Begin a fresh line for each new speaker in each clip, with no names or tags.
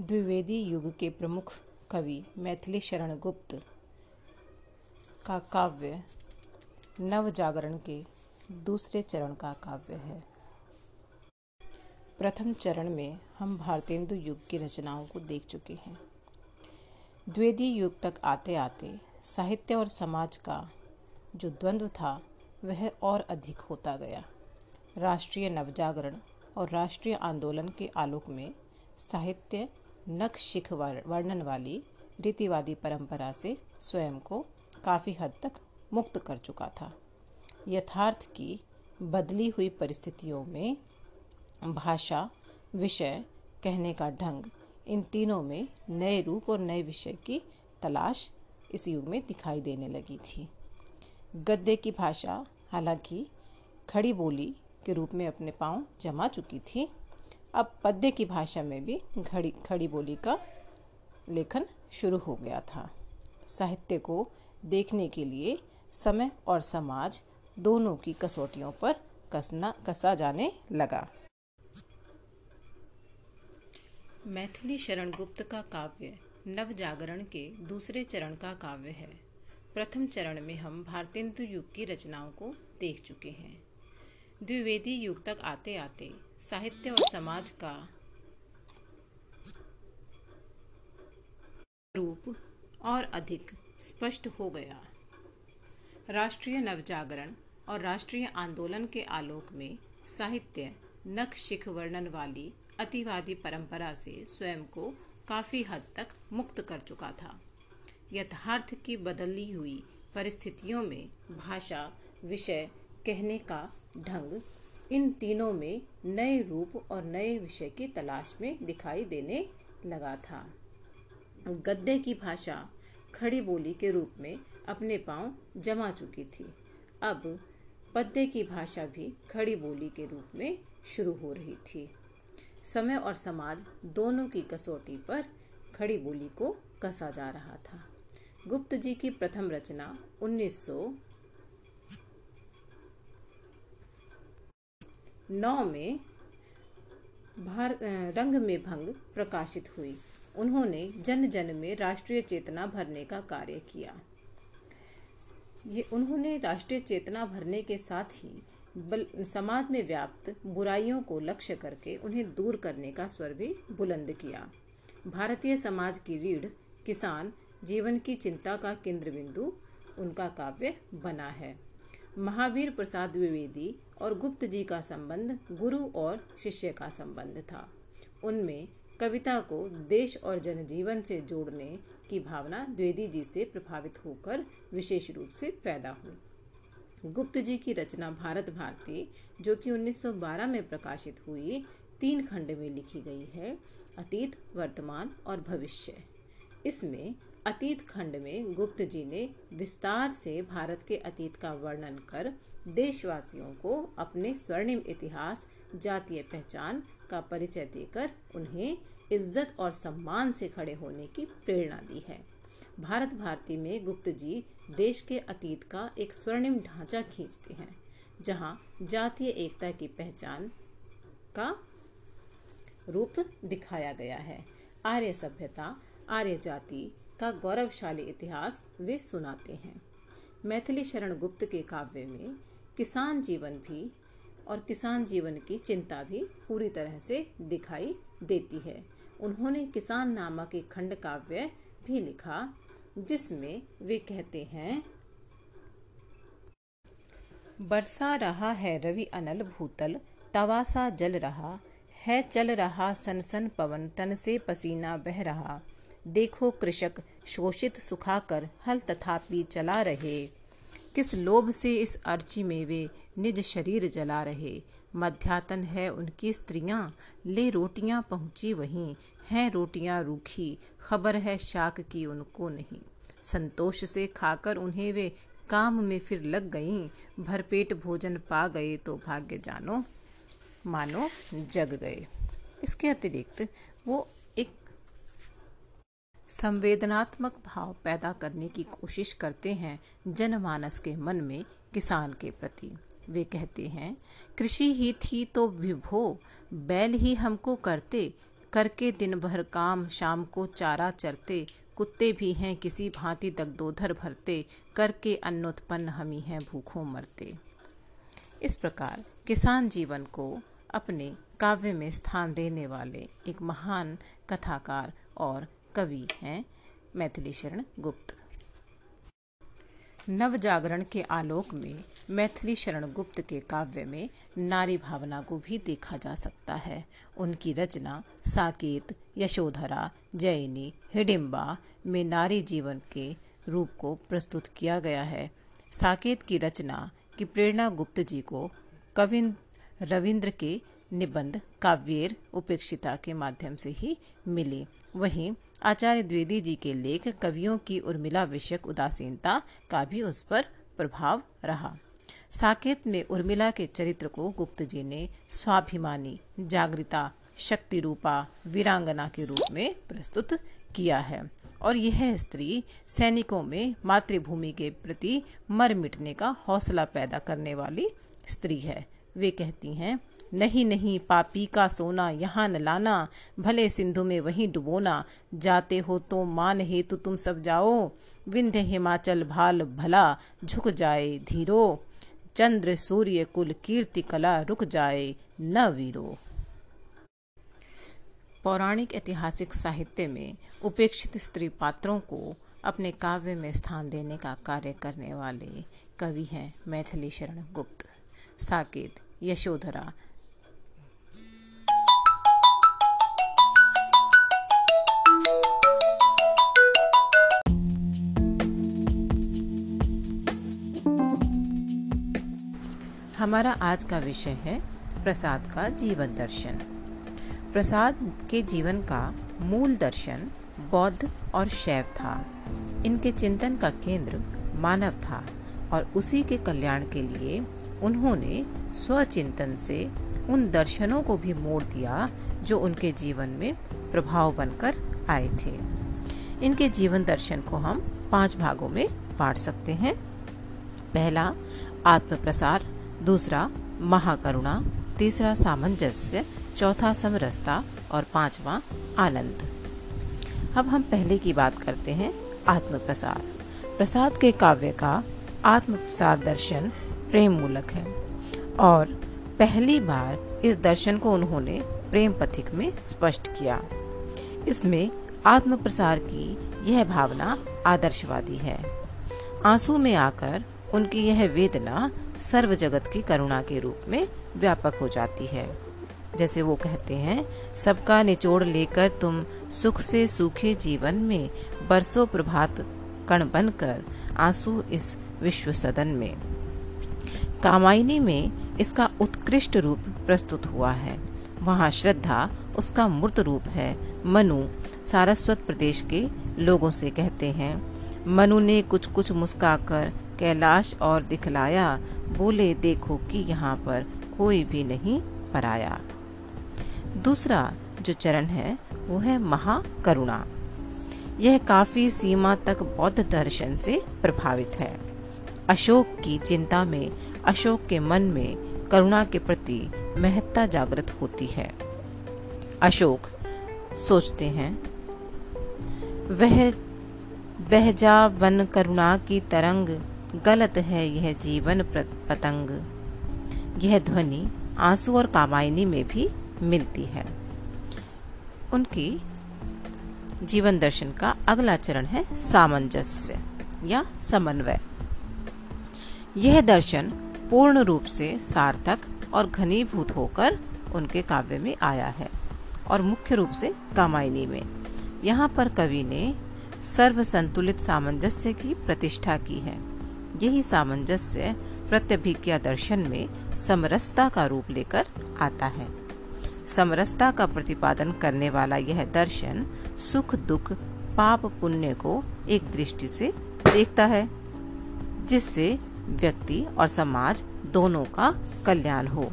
द्विवेदी युग के प्रमुख कवि मैथिली शरण गुप्त का काव्य नव जागरण के दूसरे चरण का काव्य है। प्रथम चरण में हम भारतेंदु युग की रचनाओं को देख चुके हैं। द्विवेदी युग तक आते आते साहित्य और समाज का जो द्वंद्व था, वह और अधिक होता गया। राष्ट्रीय नवजागरण और राष्ट्रीय आंदोलन के आलोक में साहित्य नख शिख वर्णन वाली रीतिवादी परंपरा से स्वयं को काफ़ी हद तक मुक्त कर चुका था। यथार्थ की बदली हुई परिस्थितियों में भाषा, विषय, कहने का ढंग, इन तीनों में नए रूप और नए विषय की तलाश इस युग में दिखाई देने लगी थी। गद्य की भाषा, हालाँकि खड़ी बोली के रूप में अपने पाँव जमा चुकी थी। अब पद्य की भाषा में भी घड़ी, खड़ी बोली का लेखन शुरू हो गया था। साहित्य को देखने के लिए समय और समाज दोनों की कसौटियों पर कसना, कसा जाने लगा। मैथिली शरण गुप्त का काव्य नव जागरण के दूसरे चरण का काव्य है। प्रथम चरण में हम भारतेंदु युग की रचनाओं को देख चुके हैं। द्विवेदी युग तक आते आते साहित्य और समाज का रूप और अधिक स्पष्ट हो गया। राष्ट्रीय नवजागरण और राष्ट्रीय आंदोलन के आलोक में साहित्य नख शिख वर्णन वाली अतिवादी परंपरा से स्वयं को काफ़ी हद तक मुक्त कर चुका था। यथार्थ की बदली हुई परिस्थितियों में भाषा, विषय कहने का ढंग इन तीनों में नए रूप और नए विषय की तलाश में दिखाई देने लगा था। गद्य की भाषा खड़ी बोली के रूप में अपने पाँव जमा चुकी थी। अब पद्य की भाषा भी खड़ी बोली के रूप में शुरू हो रही थी। समय और समाज दोनों की कसौटी पर खड़ी बोली को कसा जा रहा था। गुप्त जी की प्रथम रचना 1900 नौ में भार रंग में भंग प्रकाशित हुई। उन्होंने जन जन में राष्ट्रीय चेतना भरने का कार्य किया। ये उन्होंने राष्ट्रीय चेतना भरने के साथ ही बल, समाज में व्याप्त बुराइयों को लक्ष्य करके उन्हें दूर करने का स्वर भी बुलंद किया। भारतीय समाज की रीढ़ किसान जीवन की चिंता का केंद्र बिंदु उनका काव्य बना है। महावीर प्रसाद द्विवेदी और गुप्त जी का संबंध, गुरु और शिष्य का संबंध था। उनमें कविता को देश और जनजीवन से जोड़ने की भावना द्विवेदी जी से प्रभावित होकर विशेष रूप से पैदा हुई। गुप्त जी की रचना भारत भारती, जो कि 1912 में प्रकाशित हुई, तीन खंड में लिखी गई है, अतीत, वर्तमान और भविष्य। इसमें अतीत खंड में गुप्त जी ने विस्तार से भारत के अतीत का वर्णन कर देशवासियों को अपने स्वर्णिम इतिहास, जातीय पहचान का परिचय देकर उन्हें इज़्ज़त और सम्मान से खड़े होने की प्रेरणा दी है। भारत भारती में गुप्त जी देश के अतीत का एक स्वर्णिम ढांचा खींचते हैं, जहाँ जातीय एकता की पहचान का रूप दिखाया गया है। आर्य सभ्यता, आर्य जाति का गौरवशाली इतिहास वे सुनाते हैं। मैथिली शरण गुप्त के काव्य में किसान जीवन भी और किसान जीवन की चिंता भी पूरी तरह से दिखाई देती है। उन्होंने किसान नामक एक खंड काव्य भी लिखा, जिसमें वे कहते हैं, बरसा रहा है रवि अनल भूतल, तवासा जल रहा, है चल रहा सनसन पवन तन से पसीना बह रहा। देखो कृषक, शोषित सुखाकर हल तथापि चला रहे। किस लोभ से इस अर्ची में वे निज शरीर जला रहे? मध्यातन है उनकी स्त्रियाँ, ले रोटियाँ पहुँची वहीं। हैं रोटियाँ रूखी, खबर है शाक की उनको नहीं। संतोष से खाकर उन्हें वे काम में फिर लग गईं। भरपेट भोजन पा गए तो भाग्य जानो, मानो जग गए। इसके अतिरिक्त वो संवेदनात्मक भाव पैदा करने की कोशिश करते हैं जनमानस के मन में किसान के प्रति। वे कहते हैं, कृषि ही थी तो विभो, बैल ही हमको करते, करके दिन भर काम, शाम को चारा चरते, कुत्ते भी हैं किसी भांति दगदोधर भरते, करके अन्नोत्पन्न हमी हैं भूखों मरते। इस प्रकार किसान जीवन को अपने काव्य में स्थान देने वाले एक महान कथाकार और कवि हैं मैथिली शरण गुप्त। नव जागरण के आलोक में मैथिली शरण गुप्त के काव्य में नारी भावना को भी देखा जा सकता है। उनकी रचना साकेत, यशोधरा, जयनी, हिडिम्बा में नारी जीवन के रूप को प्रस्तुत किया गया है। साकेत की रचना की प्रेरणा गुप्त जी को कविंद रविंद्र के निबंध काव्येर उपेक्षिता के माध्यम से ही मिली। वहीं आचार्य द्विवेदी जी के लेख, कवियों की उर्मिला विषयक उदासीनता का भी उस पर प्रभाव रहा। साकेत में उर्मिला के चरित्र को गुप्त जी ने स्वाभिमानी, जागृता, शक्ति रूपा, वीरांगना के रूप में प्रस्तुत किया है। और यह स्त्री सैनिकों में मातृभूमि के प्रति मर मिटने का हौसला पैदा करने वाली स्त्री है। वे कहती हैं नहीं नहीं, पापी का सोना यहाँ न लाना, भले सिंधु में वहीं डुबोना। जाते हो तो मान हेतु तुम सब जाओ, विंध्य हिमाचल भाल भला झुक जाए धीरो। चंद्र सूर्य कुल कीर्ति कला रुक जाए न वीरो। पौराणिक ऐतिहासिक साहित्य में उपेक्षित स्त्री पात्रों को अपने काव्य में स्थान देने का कार्य करने वाले कवि हैं मैथिली शरण गुप्त साकेत यशोधरा हमारा आज का विषय है प्रसाद का जीवन दर्शन। प्रसाद के जीवन का मूल दर्शन बौद्ध और शैव था। इनके चिंतन का केंद्र मानव था और उसी के कल्याण के लिए उन्होंने स्वचिंतन से उन दर्शनों को भी मोड़ दिया जो उनके जीवन में प्रभाव बनकर आए थे। इनके जीवन दर्शन को हम पाँच भागों में बांट सकते हैं। पहला आत्म प्रसार दूसरा, महाकरुणा, तीसरा, सामंजस्य, चौथा, समरसता और पांचवा, आनंद। अब हम पहले की बात करते हैं आत्म प्रसार प्रसाद के काव्य का आत्म प्रसार दर्शन प्रेम मूलक है और पहली बार इस दर्शन को उन्होंने प्रेम पथिक में स्पष्ट किया। इसमें आत्म प्रसार की यह भावना आदर्शवादी है। आँसू में आकर उनकी यह वेदना सर्व जगत की करुणा के रूप में व्यापक हो जाती है। जैसे वो कहते हैं, सबका निचोड़ लेकर तुम सुख से सूखे जीवन में बरसों प्रभात कण बनकर आँसू इस विश्व सदन में। कामायनी में इसका उत्कृष्ट रूप प्रस्तुत हुआ है। वहाँ श्रद्धा, उसका मूर्त रूप है। मनु, सारस्वत प्रदेश के लोगों से कहते हैं, मनु ने कुछ कुछ मुस्काकर कैलाश और दिखलाया। बोले, देखो कि यहाँ पर कोई भी नहीं पराया। दूसरा जो चरण है, वो है महाकरुणा। यह काफ़ी सीमा तक बौद्ध दर्शन से प्रभावित है। अशोक की चिंता में, अशोक के मन में करुणा के प्रति महत्ता जागृत होती है। अशोक, सोचते हैं, वह बह जा बन करुणा की तरंग गलत है यह जीवन पतंग। यह ध्वनि आँसू और कामायनी में भी मिलती है। उनकी जीवन दर्शन का अगला चरण है सामंजस्य या समन्वय। यह दर्शन पूर्ण रूप से सार्थक और घनीभूत होकर उनके काव्य में आया है और मुख्य रूप से कामायनी में। यहाँ पर कवि ने सर्व संतुलित सामंजस्य की प्रतिष्ठा की है। यही सामंजस्य प्रत्यभिज्ञा दर्शन में समरसता का रूप लेकर आता है। समरसता का प्रतिपादन करने वाला यह दर्शन सुख, दुख, पाप, पुण्य को एक दृष्टि से देखता है, जिससे व्यक्ति और समाज दोनों का कल्याण हो।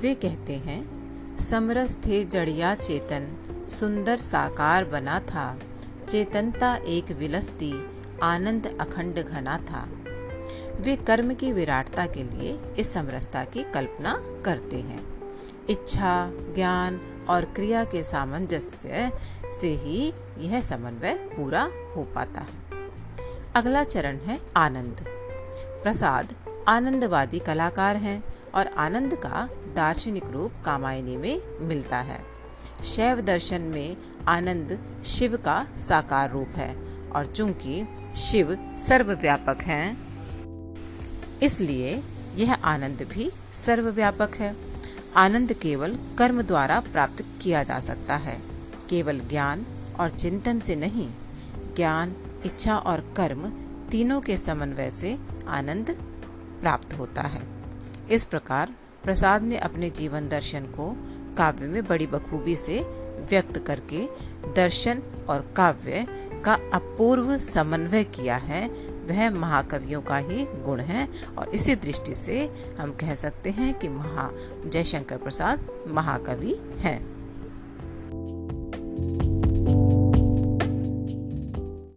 वे कहते हैं समरस थे जड़िया चेतन, सुंदर साकार बना था। चेतनता एक विलस्ती आनंद अखंड घना था। वे कर्म की विराटता के लिए इस समरसता की कल्पना करते हैं। इच्छा, ज्ञान और क्रिया के सामंजस्य से ही यह समन्वय पूरा हो पाता है। अगला चरण है आनंद। प्रसाद आनंदवादी कलाकार हैं और आनंद का दार्शनिक रूप कामायनी में मिलता है। शैव दर्शन में आनंद शिव का साकार रूप है। और चूँकि शिव सर्वव्यापक हैं, इसलिए यह आनंद भी सर्वव्यापक है। आनंद केवल कर्म द्वारा प्राप्त किया जा सकता है। केवल ज्ञान और चिंतन से नहीं, ज्ञान, इच्छा और कर्म तीनों के समन्वय से आनंद प्राप्त होता है। इस प्रकार प्रसाद ने अपने जीवन दर्शन को काव्य में बड़ी बखूबी से व्यक्त करके दर्शन और काव्य का अपूर्व समन्वय किया है, वह महाकवियों का ही गुण है और इसी दृष्टि से हम कह सकते हैं कि महा, जयशंकर प्रसाद महाकवि हैं।